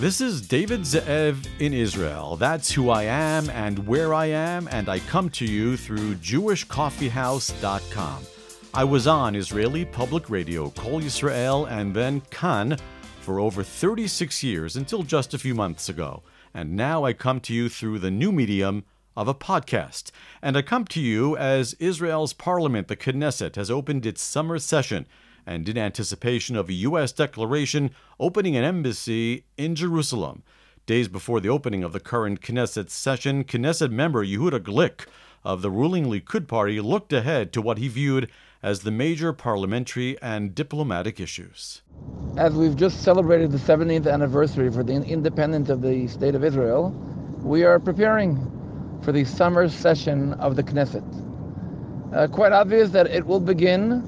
This is David Ze'ev in Israel. That's who I am and where I am, and I come to you through JewishCoffeehouse.com. I was on Israeli public radio, Kol Yisrael, and then Kan for over 36 years until just a few months ago. And now I come to you through the new medium of a podcast. And I come to you as Israel's parliament, the Knesset, has opened its summer session and in anticipation of a U.S. declaration opening an embassy in Jerusalem. Days before the opening of the current Knesset session, Knesset member Yehudah Glick of the ruling Likud party looked ahead to what he viewed as the major parliamentary and diplomatic issues. As we've just celebrated the 70th anniversary for the independence of the State of Israel, we are preparing for the summer session of the Knesset. Uh, quite obvious that it will begin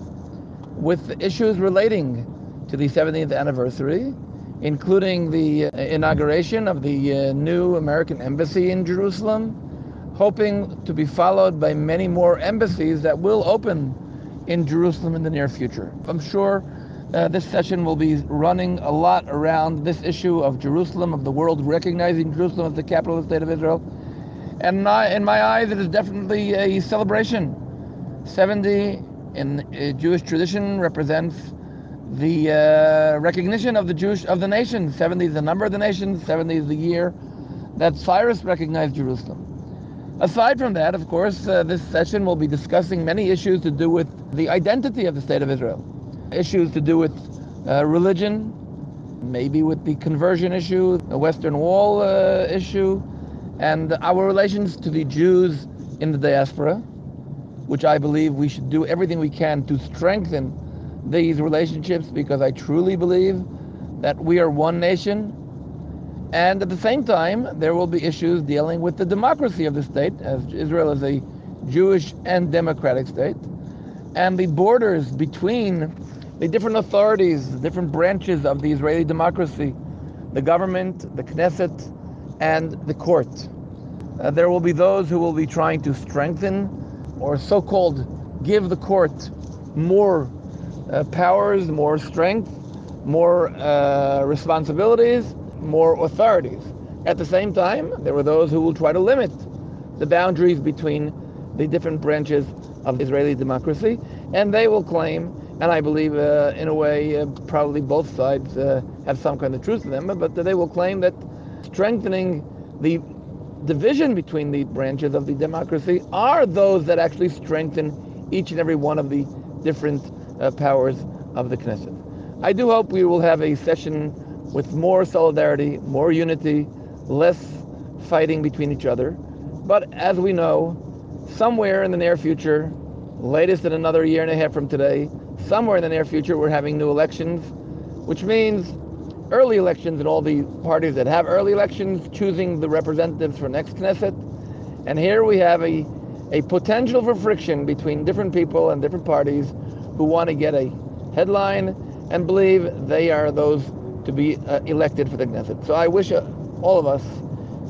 with issues relating to the 70th anniversary, including the uh, inauguration of the uh, new American embassy in Jerusalem, hoping to be followed by many more embassies that will open in Jerusalem in the near future. I'm sure uh, this session will be running a lot around this issue of Jerusalem, of the world recognizing Jerusalem as the capital of the state of Israel. And in my eyes, it is definitely a celebration. 70 in uh, Jewish tradition represents the uh, recognition of the Jewish of the nation. 70 is the number of the nation. 70 is the year that Cyrus recognized Jerusalem. Aside from that, of course, uh, this session will be discussing many issues to do with the identity of the state of Israel, issues to do with uh, religion, maybe with the conversion issue, the Western Wall uh, issue, and our relations to the Jews in the diaspora which I believe we should do everything we can to strengthen these relationships because I truly believe that we are one nation. And at the same time, there will be issues dealing with the democracy of the state, as Israel is a Jewish and democratic state, and the borders between the different authorities, the different branches of the Israeli democracy, the government, the Knesset, and the court. Uh, there will be those who will be trying to strengthen or so-called give the court more uh, powers, more strength, more uh, responsibilities, more authorities. At the same time, there were those who will try to limit the boundaries between the different branches of Israeli democracy, and they will claim, and I believe uh, in a way uh, probably both sides uh, have some kind of truth to them, but they will claim that strengthening the division between the branches of the democracy are those that actually strengthen each and every one of the different uh, powers of the Knesset. I do hope we will have a session with more solidarity, more unity, less fighting between each other. But as we know, somewhere in the near future, latest in another year and a half from today, somewhere in the near future, we're having new elections, which means early elections and all the parties that have early elections, choosing the representatives for next Knesset. And here we have a, a potential for friction between different people and different parties who want to get a headline and believe they are those to be uh, elected for the Knesset. So I wish uh, all of us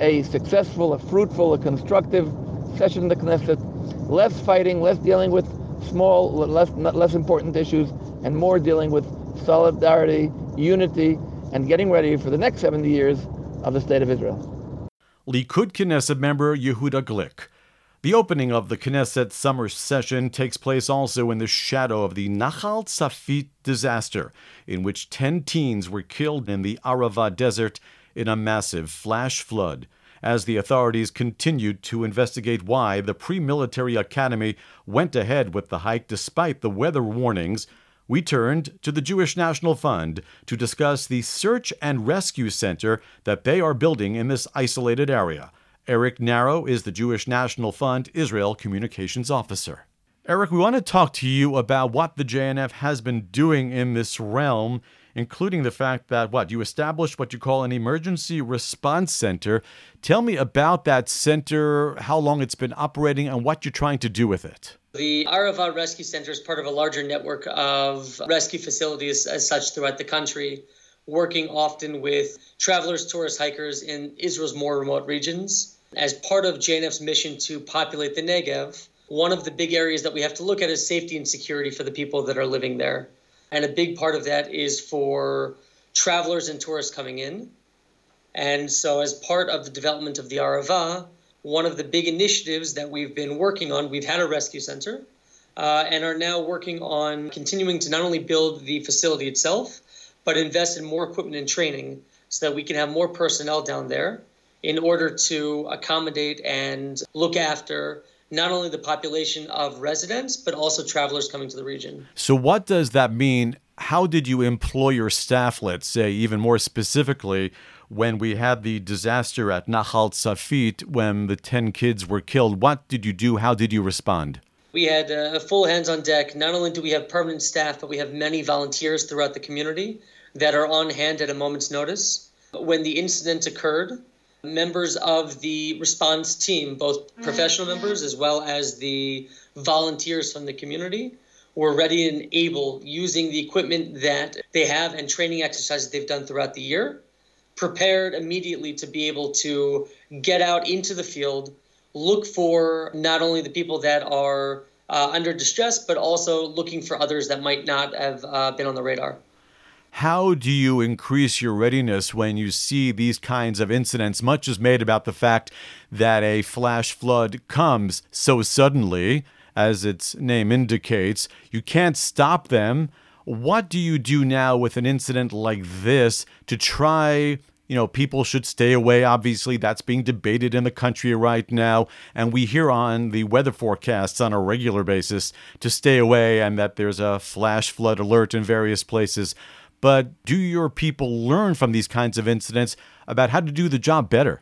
a successful, a fruitful, a constructive session in the Knesset, less fighting, less dealing with small, less, less important issues, and more dealing with solidarity, unity, and getting ready for the next 70 years of the State of Israel. Likud Knesset member Yehudah Glick. The opening of the Knesset summer session takes place also in the shadow of the Nachal Tzafit disaster, in which 10 teens were killed in the Arava desert in a massive flash flood. As the authorities continued to investigate why the pre military academy went ahead with the hike despite the weather warnings, we turned to the Jewish National Fund to discuss the search and rescue center that they are building in this isolated area. Eric Narrow is the Jewish National Fund Israel Communications Officer. Eric, we want to talk to you about what the JNF has been doing in this realm, including the fact that what you established what you call an emergency response center. Tell me about that center, how long it's been operating, and what you're trying to do with it. The Arava Rescue Center is part of a larger network of rescue facilities as such throughout the country, working often with travelers, tourists, hikers in Israel's more remote regions. As part of JNF's mission to populate the Negev, one of the big areas that we have to look at is safety and security for the people that are living there. And a big part of that is for travelers and tourists coming in. And so, as part of the development of the Arava, one of the big initiatives that we've been working on, we've had a rescue center uh, and are now working on continuing to not only build the facility itself, but invest in more equipment and training so that we can have more personnel down there in order to accommodate and look after not only the population of residents, but also travelers coming to the region. So, what does that mean? How did you employ your staff, let's say, even more specifically? When we had the disaster at Nachal Tzafit when the 10 kids were killed, what did you do? How did you respond? We had uh, full hands on deck. Not only do we have permanent staff, but we have many volunteers throughout the community that are on hand at a moment's notice. When the incident occurred, members of the response team, both professional members as well as the volunteers from the community, were ready and able using the equipment that they have and training exercises they've done throughout the year, prepared immediately to be able to get out into the field, look for not only the people that are uh, under distress, but also looking for others that might not have uh, been on the radar. How do you increase your readiness when you see these kinds of incidents? Much is made about the fact that a flash flood comes so suddenly, as its name indicates. You can't stop them. What do you do now with an incident like this to try you know, people should stay away. Obviously, that's being debated in the country right now. And we hear on the weather forecasts on a regular basis to stay away and that there's a flash flood alert in various places but do your people learn from these kinds of incidents about how to do the job better?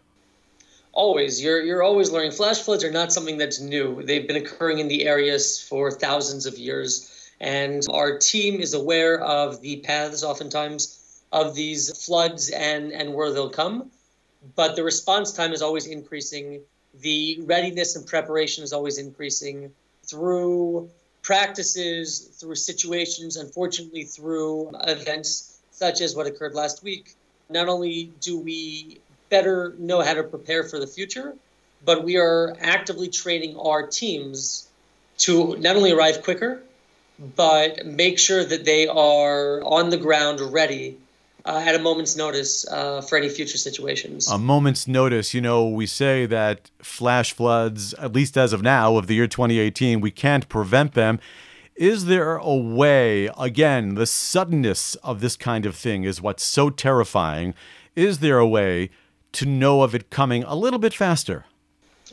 Always. You're, you're always learning. Flash floods are not something that's new. They've been occurring in the areas for thousands of years. And our team is aware of the paths, oftentimes, of these floods and, and where they'll come. But the response time is always increasing. The readiness and preparation is always increasing through practices, through situations, unfortunately, through events such as what occurred last week. Not only do we better know how to prepare for the future, but we are actively training our teams to not only arrive quicker, but make sure that they are on the ground ready uh, at a moment's notice uh, for any future situations. A moment's notice. You know, we say that flash floods, at least as of now, of the year 2018, we can't prevent them. Is there a way, again, the suddenness of this kind of thing is what's so terrifying. Is there a way to know of it coming a little bit faster?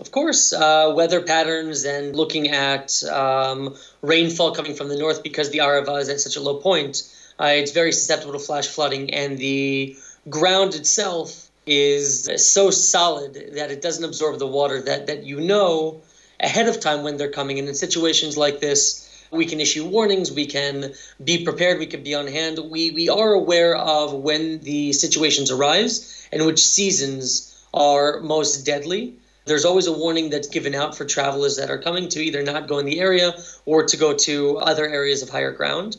Of course, uh, weather patterns and looking at um, rainfall coming from the north because the Arava is at such a low point uh, it's very susceptible to flash flooding, and the ground itself is so solid that it doesn't absorb the water that, that you know ahead of time when they're coming. And in situations like this, we can issue warnings, we can be prepared, we can be on hand. We, we are aware of when the situations arise and which seasons are most deadly. There's always a warning that's given out for travelers that are coming to either not go in the area or to go to other areas of higher ground.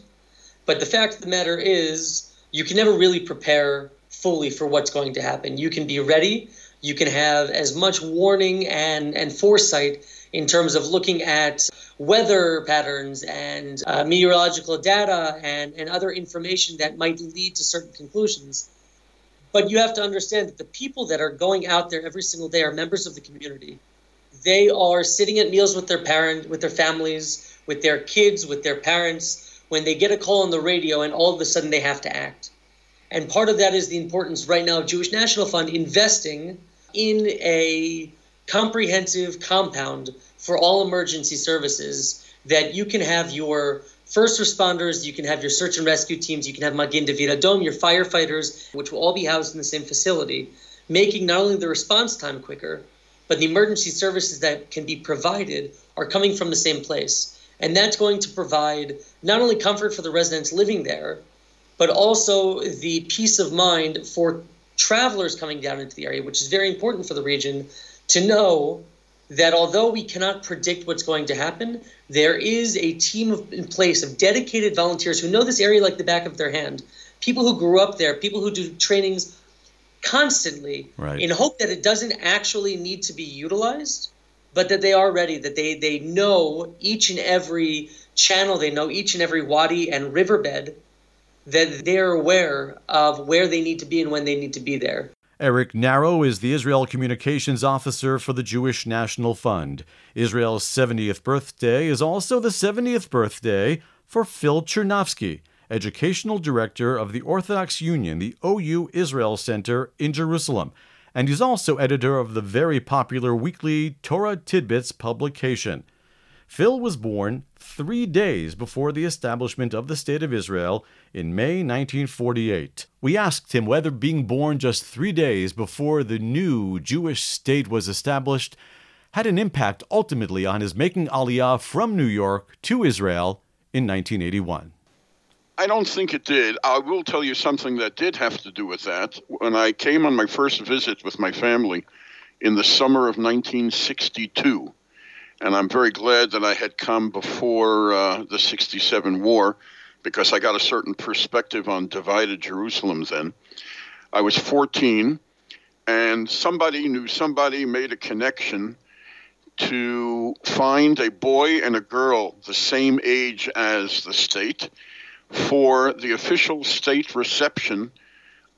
But the fact of the matter is, you can never really prepare fully for what's going to happen. You can be ready. You can have as much warning and, and foresight in terms of looking at weather patterns and uh, meteorological data and, and other information that might lead to certain conclusions. But you have to understand that the people that are going out there every single day are members of the community. They are sitting at meals with their parent, with their families, with their kids, with their parents when they get a call on the radio and all of a sudden they have to act. And part of that is the importance right now of Jewish National Fund investing in a comprehensive compound for all emergency services that you can have your first responders, you can have your search and rescue teams, you can have Magen David Adom, your firefighters, which will all be housed in the same facility, making not only the response time quicker, but the emergency services that can be provided are coming from the same place. And that's going to provide not only comfort for the residents living there, but also the peace of mind for travelers coming down into the area, which is very important for the region to know that although we cannot predict what's going to happen, there is a team of, in place of dedicated volunteers who know this area like the back of their hand. People who grew up there, people who do trainings constantly right. in hope that it doesn't actually need to be utilized but that they are ready, that they, they know each and every channel, they know each and every wadi and riverbed, that they're aware of where they need to be and when they need to be there. Eric Narrow is the Israel Communications Officer for the Jewish National Fund. Israel's 70th birthday is also the 70th birthday for Phil Chernofsky, Educational Director of the Orthodox Union, the OU Israel Center in Jerusalem, and he's also editor of the very popular weekly Torah Tidbits publication. Phil was born three days before the establishment of the State of Israel in May 1948. We asked him whether being born just three days before the new Jewish state was established had an impact ultimately on his making Aliyah from New York to Israel in 1981. I don't think it did. I will tell you something that did have to do with that. When I came on my first visit with my family in the summer of 1962, and I'm very glad that I had come before uh, the 67 war because I got a certain perspective on divided Jerusalem then. I was 14, and somebody knew somebody made a connection to find a boy and a girl the same age as the state for the official state reception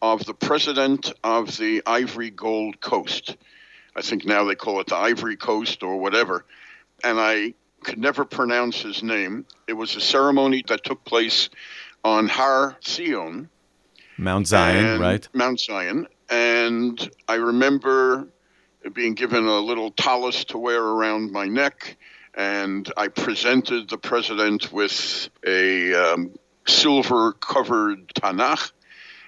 of the president of the Ivory Gold Coast. I think now they call it the Ivory Coast or whatever. And I could never pronounce his name. It was a ceremony that took place on Har Zion. Mount Zion, right? Mount Zion. And I remember being given a little tallis to wear around my neck. And I presented the president with a um, silver covered Tanakh.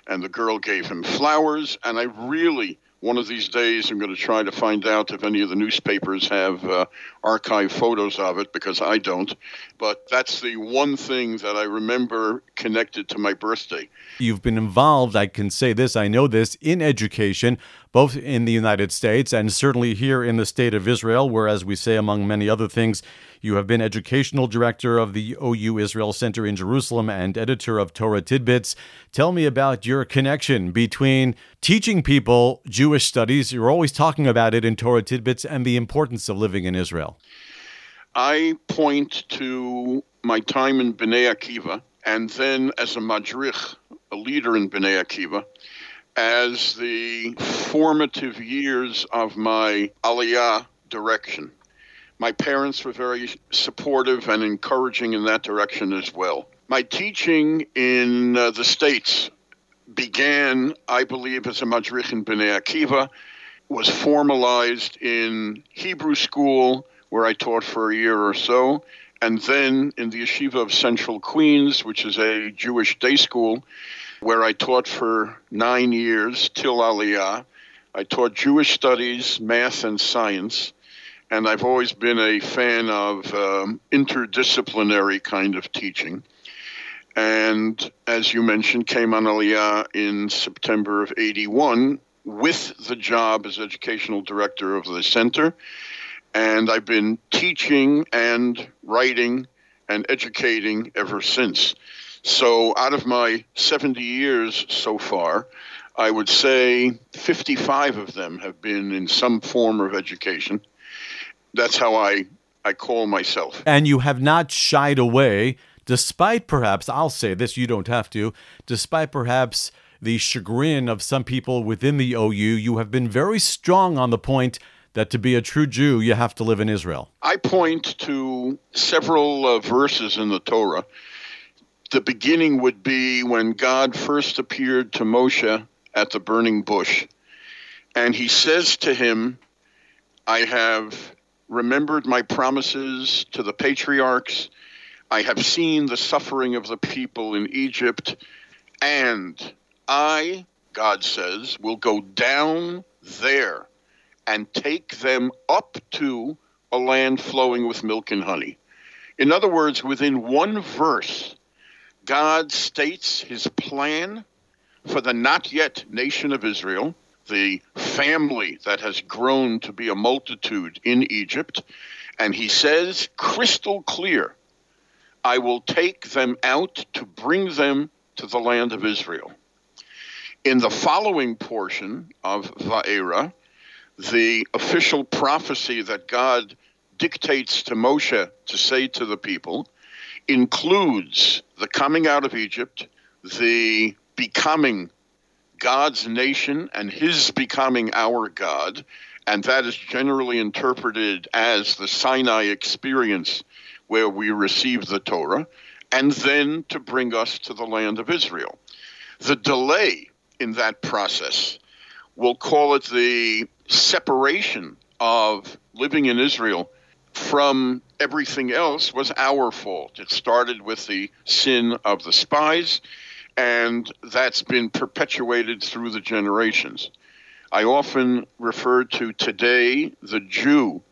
And the girl gave him flowers. And I really one of these days I'm going to try to find out if any of the newspapers have uh, archive photos of it because I don't. But that's the one thing that I remember connected to my birthday. You've been involved, I can say this, I know this, in education, both in the United States and certainly here in the state of Israel, where, as we say, among many other things, you have been educational director of the OU Israel Center in Jerusalem and editor of Torah Tidbits. Tell me about your connection between teaching people Jewish studies, you're always talking about it in Torah Tidbits, and the importance of living in Israel. I point to my time in Bnei Akiva and then as a madrich, a leader in Bnei Akiva, as the formative years of my aliyah direction. My parents were very supportive and encouraging in that direction as well. My teaching in uh, the States began, I believe, as a madrich in Bnei Akiva, was formalized in Hebrew school, where I taught for a year or so, and then in the Yeshiva of Central Queens, which is a Jewish day school, where I taught for nine years till Aliyah. I taught Jewish studies, math, and science, and I've always been a fan of um, interdisciplinary kind of teaching. And as you mentioned, came on Aliyah in September of 81 with the job as educational director of the center and I've been teaching and writing and educating ever since. So, out of my 70 years so far, I would say 55 of them have been in some form of education. That's how I, I call myself. And you have not shied away, despite perhaps, I'll say this, you don't have to, despite perhaps the chagrin of some people within the OU, you have been very strong on the point that to be a true Jew, you have to live in Israel? I point to several uh, verses in the Torah. The beginning would be when God first appeared to Moshe at the burning bush. And he says to him, I have remembered my promises to the patriarchs. I have seen the suffering of the people in Egypt. And I, God says, will go down there and take them up to a land flowing with milk and honey. In other words, within one verse, God states his plan for the not yet nation of Israel, the family that has grown to be a multitude in Egypt. And he says, crystal clear, I will take them out to bring them to the land of Israel. In the following portion of Va'era, the official prophecy that God dictates to Moshe to say to the people includes the coming out of Egypt, the becoming God's nation and his becoming our God, and that is generally interpreted as the Sinai experience where we receive the Torah, and then to bring us to the land of Israel. The delay in that process, we'll call it the separation of living in Israel from everything else, was our fault. It started with the sin of the spies, and that's been perpetuated through the generations. I often refer to today the Jew,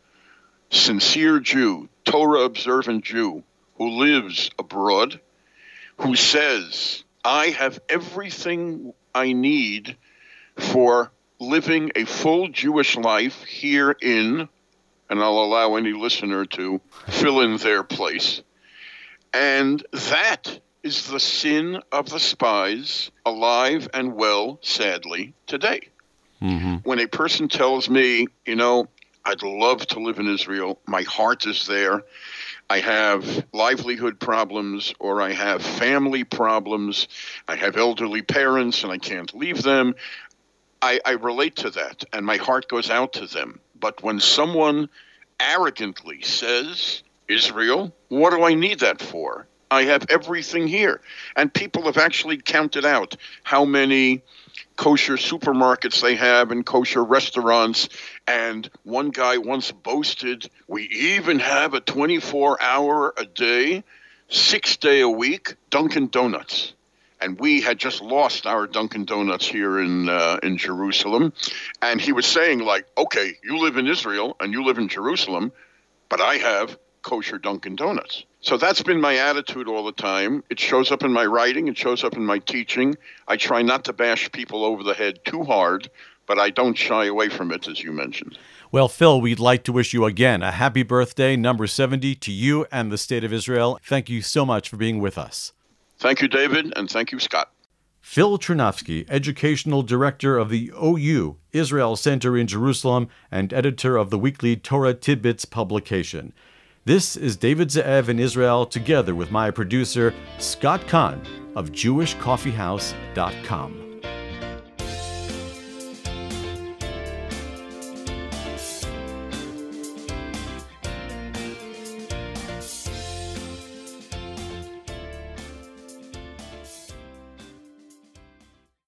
sincere Jew, Torah observant Jew who lives abroad, who says, I have everything I need for living a full Jewish life here in, and I'll allow any listener to fill in their place. And that is the sin of the spies, alive and well, sadly, today. Mm-hmm. When a person tells me, you know, I'd love to live in Israel, my heart is there. I have livelihood problems or I have family problems. I have elderly parents and I can't leave them. I, I, relate to that and my heart goes out to them. But when someone arrogantly says, Israel, what do I need that for? I have everything here. And people have actually counted out how many kosher supermarkets they have and kosher restaurants. And one guy once boasted, we even have a 24 hour a day, six day a week Dunkin' Donuts. And we had just lost our Dunkin' Donuts here in uh, in Jerusalem, and he was saying like, "Okay, you live in Israel and you live in Jerusalem, but I have kosher Dunkin' Donuts." So that's been my attitude all the time. It shows up in my writing, it shows up in my teaching. I try not to bash people over the head too hard, but I don't shy away from it, as you mentioned. Well, Phil, we'd like to wish you again a happy birthday, number 70, to you and the State of Israel. Thank you so much for being with us. Thank you, David, and thank you, Scott. Phil Chernofsky, Educational Director of the OU Israel Center in Jerusalem and editor of the weekly Torah Tidbits publication. This is David Ze'ev in Israel, together with my producer, Scott Kahn of JewishCoffeehouse.com.